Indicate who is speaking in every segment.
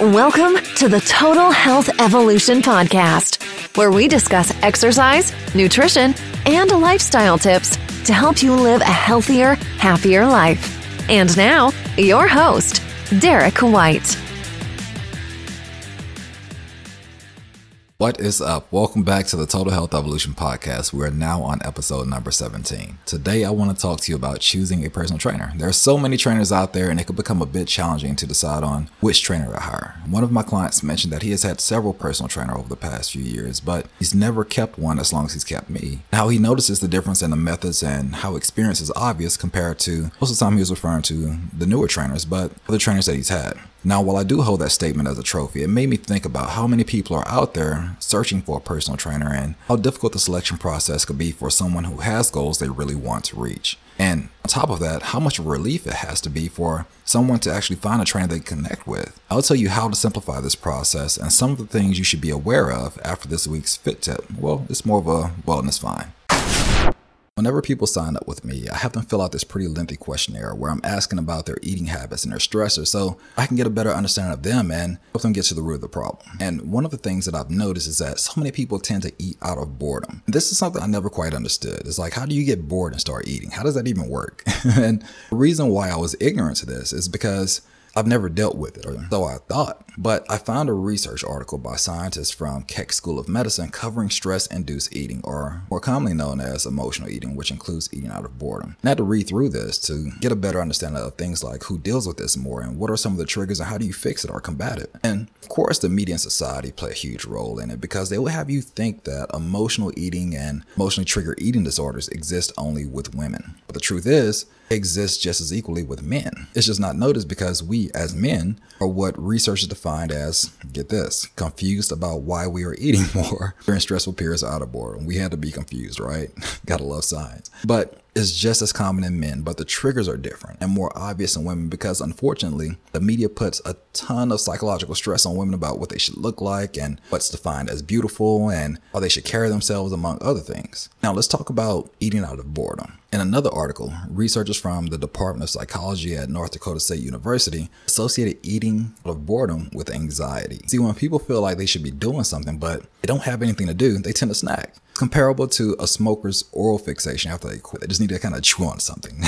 Speaker 1: Welcome to the Total Health Evolution Podcast, where we discuss exercise, nutrition, and lifestyle tips to help you live a healthier, happier life. And now, your host, Derek White.
Speaker 2: What is up? Welcome back to the Total Health Evolution Podcast. We are now on episode number 17. Today, I want to talk to you about choosing a personal trainer. There are so many trainers out there, and it can become a bit challenging to decide on which trainer to hire. One of my clients mentioned that he has had several personal trainers over the past few years, but he's never kept one as long as he's kept me. How he notices the difference in the methods and how experience is obvious compared to most of the time he was referring to the newer trainers, but other trainers that he's had. Now, while I do hold that statement as a trophy, it made me think about how many people are out there searching for a personal trainer and how difficult the selection process could be for someone who has goals they really want to reach. And on top of that, how much relief it has to be for someone to actually find a trainer they connect with. I'll tell you how to simplify this process and some of the things you should be aware of after this week's fit tip. Well, it's more of a wellness find. Whenever people sign up with me, I have them fill out this pretty lengthy questionnaire where I'm asking about their eating habits and their stressors so I can get a better understanding of them and help them get to the root of the problem. And one of the things that I've noticed is that so many people tend to eat out of boredom. This is something I never quite understood. It's like, how do you get bored and start eating? How does that even work? and the reason why I was ignorant to this is because I've never dealt with it, or so I thought. But I found a research article by scientists from Keck School of Medicine covering stress induced eating, or more commonly known as emotional eating, which includes eating out of boredom. And I had to read through this to get a better understanding of things like who deals with this more and what are some of the triggers and how do you fix it or combat it. And of course, the media and society play a huge role in it because they will have you think that emotional eating and emotionally triggered eating disorders exist only with women. But the truth is, exists just as equally with men. It's just not noticed because we, as men, are what researchers defined as, get this, confused about why we are eating more during stressful periods out of boredom. We had to be confused, right? Gotta love science. But is just as common in men, but the triggers are different and more obvious in women because unfortunately, the media puts a ton of psychological stress on women about what they should look like and what's defined as beautiful and how they should carry themselves, among other things. Now, let's talk about eating out of boredom. In another article, researchers from the Department of Psychology at North Dakota State University associated eating out of boredom with anxiety. See, when people feel like they should be doing something, but they don't have anything to do, they tend to snack comparable to a smoker's oral fixation after they quit. They just need to kind of chew on something,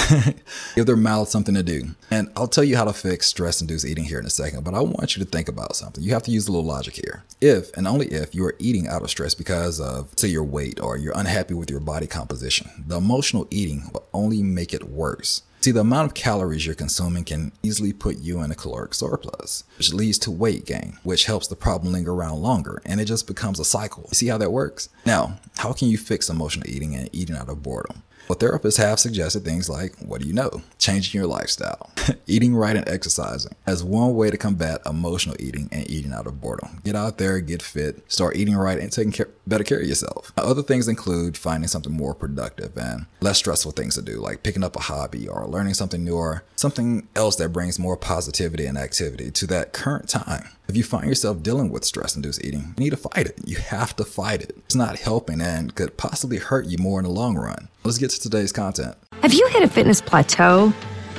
Speaker 2: give their mouth something to do. And I'll tell you how to fix stress induced eating here in a second, but I want you to think about something. You have to use a little logic here. If and only if you are eating out of stress because of, say, your weight or you're unhappy with your body composition, the emotional eating will only make it worse. See, the amount of calories you're consuming can easily put you in a caloric surplus, which leads to weight gain, which helps the problem linger around longer, and it just becomes a cycle. See how that works? Now, how can you fix emotional eating and eating out of boredom? Well, therapists have suggested things like, what do you know? Changing your lifestyle, eating right and exercising as one way to combat emotional eating and eating out of boredom. Get out there, get fit, start eating right and taking care, better care of yourself. Other things include finding something more productive and less stressful things to do, like picking up a hobby or learning something new or something else that brings more positivity and activity to that current time. If you find yourself dealing with stress induced eating, you need to fight it. You have to fight it. It's not helping and could possibly hurt you more in the long run. Let's get to today's content.
Speaker 1: Have you hit a fitness plateau?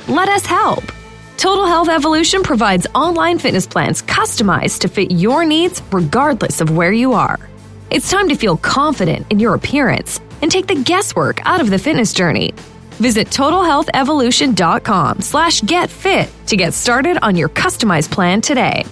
Speaker 1: Let us help. Total Health Evolution provides online fitness plans customized to fit your needs regardless of where you are. It's time to feel confident in your appearance and take the guesswork out of the fitness journey. Visit totalhealthevolution.com slash get fit to get started on your customized plan today.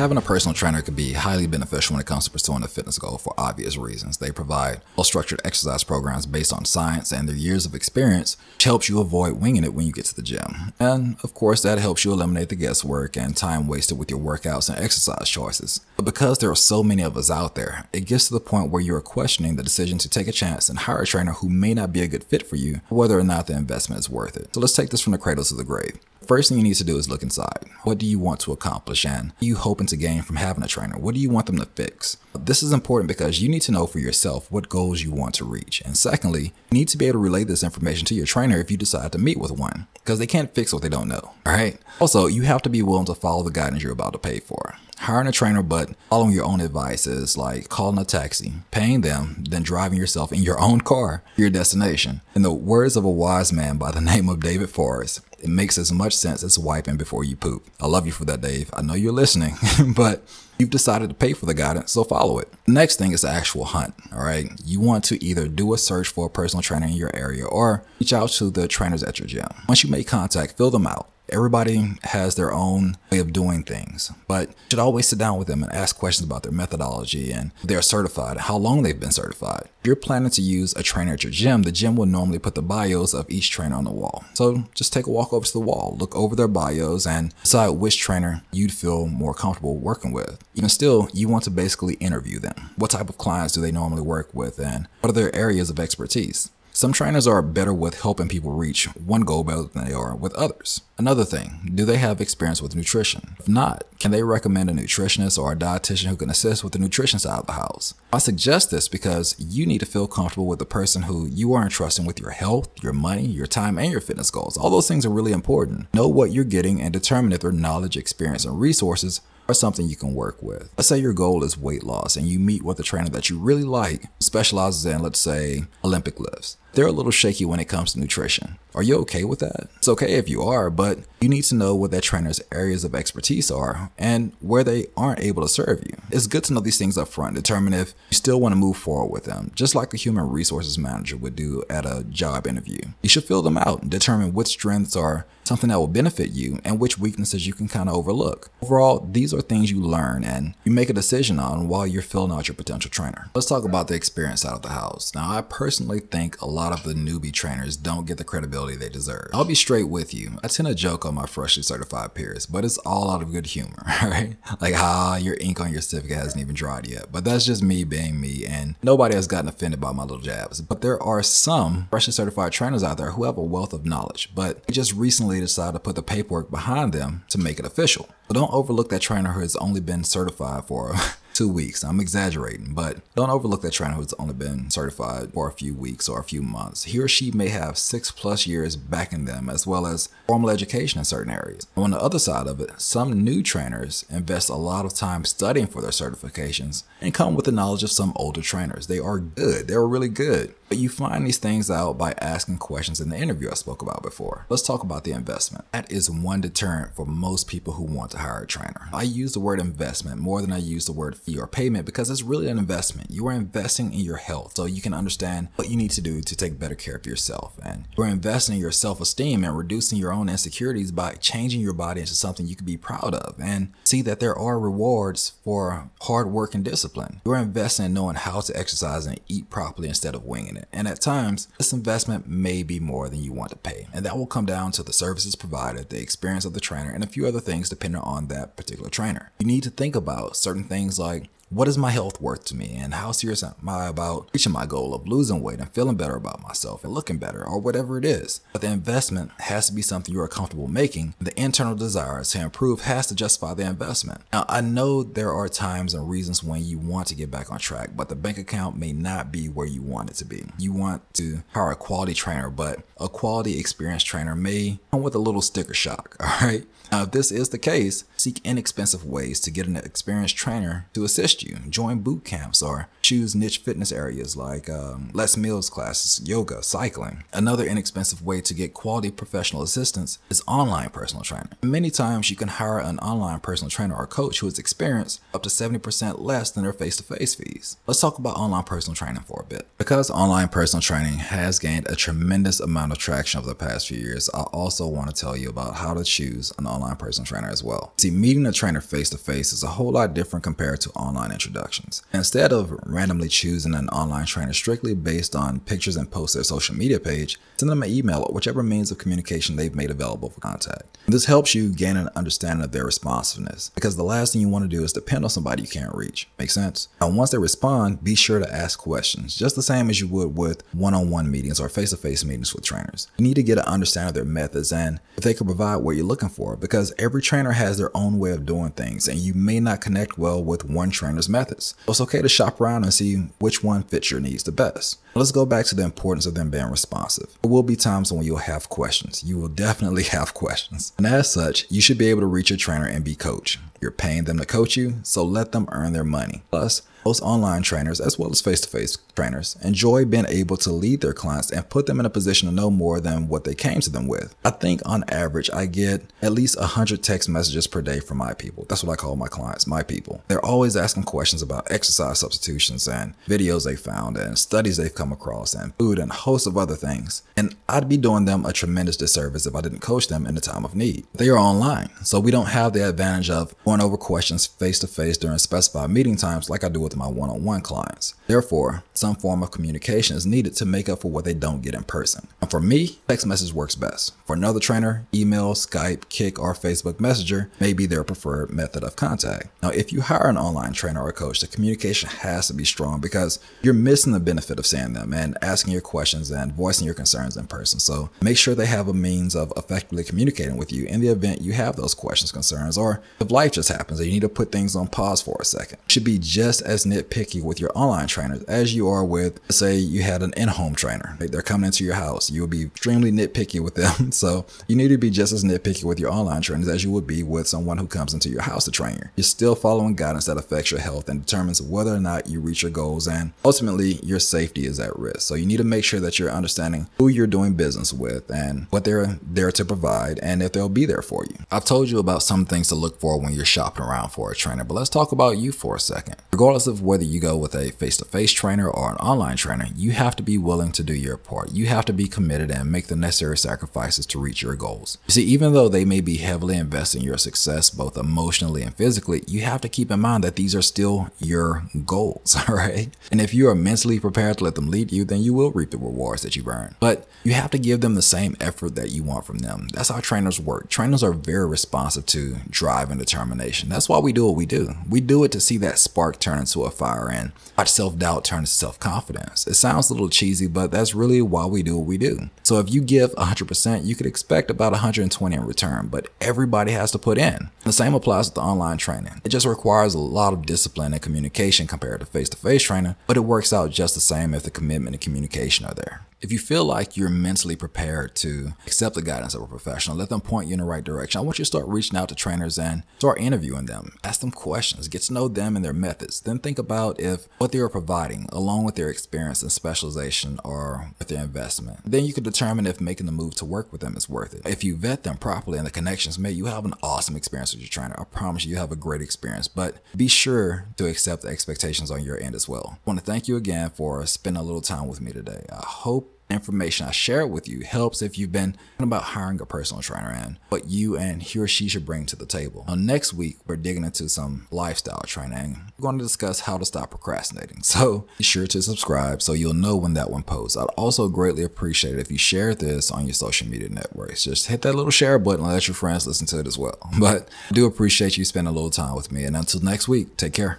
Speaker 2: Having a personal trainer could be highly beneficial when it comes to pursuing a fitness goal for obvious reasons. They provide well structured exercise programs based on science and their years of experience, which helps you avoid winging it when you get to the gym. And of course, that helps you eliminate the guesswork and time wasted with your workouts and exercise choices. But because there are so many of us out there, it gets to the point where you are questioning the decision to take a chance and hire a trainer who may not be a good fit for you, whether or not the investment is worth it. So let's take this from the cradle to the grave. First thing you need to do is look inside. What do you want to accomplish and are you hoping to gain from having a trainer? What do you want them to fix? This is important because you need to know for yourself what goals you want to reach. And secondly, you need to be able to relay this information to your trainer if you decide to meet with one because they can't fix what they don't know. All right. Also, you have to be willing to follow the guidance you're about to pay for. Hiring a trainer but following your own advice is like calling a taxi, paying them, then driving yourself in your own car to your destination. In the words of a wise man by the name of David Forrest, it makes as much sense as wiping before you poop. I love you for that, Dave. I know you're listening, but you've decided to pay for the guidance, so follow it. Next thing is the actual hunt. All right. You want to either do a search for a personal trainer in your area or reach out to the trainers at your gym. Once you make contact, fill them out. Everybody has their own way of doing things, but you should always sit down with them and ask questions about their methodology and they're certified, how long they've been certified. If you're planning to use a trainer at your gym, the gym will normally put the bios of each trainer on the wall. So just take a walk over to the wall, look over their bios, and decide which trainer you'd feel more comfortable working with. Even still, you want to basically interview them. What type of clients do they normally work with, and what are their areas of expertise? Some trainers are better with helping people reach one goal better than they are with others. Another thing, do they have experience with nutrition? If not, can they recommend a nutritionist or a dietitian who can assist with the nutrition side of the house? I suggest this because you need to feel comfortable with the person who you are entrusting with your health, your money, your time, and your fitness goals. All those things are really important. Know what you're getting and determine if their knowledge, experience, and resources are something you can work with. Let's say your goal is weight loss and you meet with a trainer that you really like, specializes in, let's say, Olympic lifts. They're a little shaky when it comes to nutrition. Are you okay with that? It's okay if you are, but you need to know what that trainer's areas of expertise are and where they aren't able to serve you. It's good to know these things up front, determine if you still want to move forward with them, just like a human resources manager would do at a job interview. You should fill them out and determine which strengths are something that will benefit you and which weaknesses you can kind of overlook. Overall, these are things you learn and you make a decision on while you're filling out your potential trainer. Let's talk about the experience out of the house. Now, I personally think a lot of the newbie trainers don't get the credibility they deserve. I'll be straight with you. I tend to joke on my freshly certified peers, but it's all out of good humor, right? Like, ah, your ink on your certificate hasn't even dried yet. But that's just me being me, and nobody has gotten offended by my little jabs. But there are some freshly certified trainers out there who have a wealth of knowledge, but just recently decided to put the paperwork behind them to make it official. So don't overlook that trainer who has only been certified for two weeks. I'm exaggerating, but don't overlook that trainer who's only been certified for a few weeks or a few months. He or she may have six plus years backing them, as well as formal education in certain areas. On the other side of it, some new trainers invest a lot of time studying for their certifications and come with the knowledge of some older trainers. They are good, they're really good. But you find these things out by asking questions in the interview I spoke about before. Let's talk about the investment. That is one deterrent for most people who want to hire a trainer. I use the word investment more than I use the word fee or payment because it's really an investment. You are investing in your health so you can understand what you need to do to take better care of yourself. And you're investing in your self esteem and reducing your own insecurities by changing your body into something you can be proud of and see that there are rewards for hard work and discipline. You're investing in knowing how to exercise and eat properly instead of winging it it. And at times, this investment may be more than you want to pay. And that will come down to the services provided, the experience of the trainer, and a few other things depending on that particular trainer. You need to think about certain things like what is my health worth to me and how serious am I about reaching my goal of losing weight and feeling better about myself and looking better or whatever it is. But the investment has to be something you are comfortable making. The internal desire to improve has to justify the investment. Now, I know there are times and reasons when you want to get back on track, but the bank account may not be where you want it to be. You want to hire a quality trainer, but a quality experienced trainer may come with a little sticker shock, all right? Now, if this is the case, seek inexpensive ways to get an experienced trainer to assist you. Join boot camps or choose niche fitness areas like um, Mills classes, yoga, cycling. Another inexpensive way to get quality professional assistance is online personal training. Many times you can hire an online personal trainer or coach who is experienced up to 70% less than their face to face fees. Let's talk about online personal training for a bit. Because online personal training has gained a tremendous amount of traction over the past few years, I also want to tell you about how to choose an online online personal trainer as well. See, meeting a trainer face to face is a whole lot different compared to online introductions. Instead of randomly choosing an online trainer strictly based on pictures and posts their social media page, send them an email or whichever means of communication they've made available for contact. This helps you gain an understanding of their responsiveness because the last thing you want to do is depend on somebody you can't reach. Make sense? And once they respond, be sure to ask questions, just the same as you would with one on one meetings or face to face meetings with trainers. You need to get an understanding of their methods and if they can provide what you're looking for because every trainer has their own way of doing things and you may not connect well with one trainer methods. It's okay to shop around and see which one fits your needs the best. Let's go back to the importance of them being responsive. There will be times when you'll have questions. You will definitely have questions. And as such, you should be able to reach your trainer and be coached. You're paying them to coach you, so let them earn their money. Plus, most online trainers, as well as face to face trainers, enjoy being able to lead their clients and put them in a position to know more than what they came to them with. I think on average, I get at least 100 text messages per day from my people. That's what I call my clients, my people. They're always asking questions about exercise substitutions and videos they found and studies they've come across and food and a host of other things. And I'd be doing them a tremendous disservice if I didn't coach them in the time of need. They are online, so we don't have the advantage of going over questions face to face during specified meeting times like I do with my one on one clients. Therefore, some form of communication is needed to make up for what they don't get in person. And for me, text message works best. For another trainer, email, Skype, Kik, or Facebook Messenger may be their preferred method of contact. Now, if you hire an online trainer or coach, the communication has to be strong because you're missing the benefit of seeing them and asking your questions and voicing your concerns in person. So make sure they have a means of effectively communicating with you in the event you have those questions, concerns, or if life just happens and you need to put things on pause for a second. You should be just as nitpicky with your online trainers as you are with, say, you had an in home trainer. Like They're coming into your house. You'll be extremely nitpicky with them. So you need to be just as nitpicky with your online trainers as you would be with someone who comes into your house to train you. You're still following guidance that affects your health and determines whether or not you reach your goals. And ultimately, your safety is at risk. So you need to make sure that you're understanding who you're doing business with and what they're there to provide and if they'll be there for you. I've told you about some things to look for when you're shopping around for a trainer, but let's talk about you for a second. Regardless of whether you go with a face to face trainer or an online trainer, you have to be willing to do your part. You have to be committed and make the necessary sacrifices to reach your goals. You see, even though they may be heavily invested in your success, both emotionally and physically, you have to keep in mind that these are still your goals, all right? And if you are mentally prepared to let them lead you, then you will reap the rewards that you've earned. But you have to give them the same effort that you want from them. That's how trainers work. Trainers are very responsive to drive and determination. That's why we do what we do. We do it to see that spark turn into a fire and watch self doubt turn to self confidence. It sounds a little cheesy, but that's really why we do what we do. So if you give 100%, you could expect about 120 in return, but everybody has to put in. The same applies with the online training. It just requires a lot of discipline and communication compared to face to face training, but it works out just the same if the commitment and communication are there. If you feel like you're mentally prepared to accept the guidance of a professional, let them point you in the right direction. I want you to start reaching out to trainers and start interviewing them. Ask them questions, get to know them and their methods. Then think about if what they are providing, along with their experience and specialization, or with their investment. Then you can determine if making the move to work with them is worth it. If you vet them properly and the connections made, you have an awesome experience with your trainer. I promise you, you have a great experience. But be sure to accept the expectations on your end as well. I want to thank you again for spending a little time with me today. I hope information I share with you helps if you've been about hiring a personal trainer and what you and he or she should bring to the table. Now, next week, we're digging into some lifestyle training. We're going to discuss how to stop procrastinating. So be sure to subscribe so you'll know when that one posts. I'd also greatly appreciate it if you share this on your social media networks. Just hit that little share button and let your friends listen to it as well. But I do appreciate you spending a little time with me. And until next week, take care.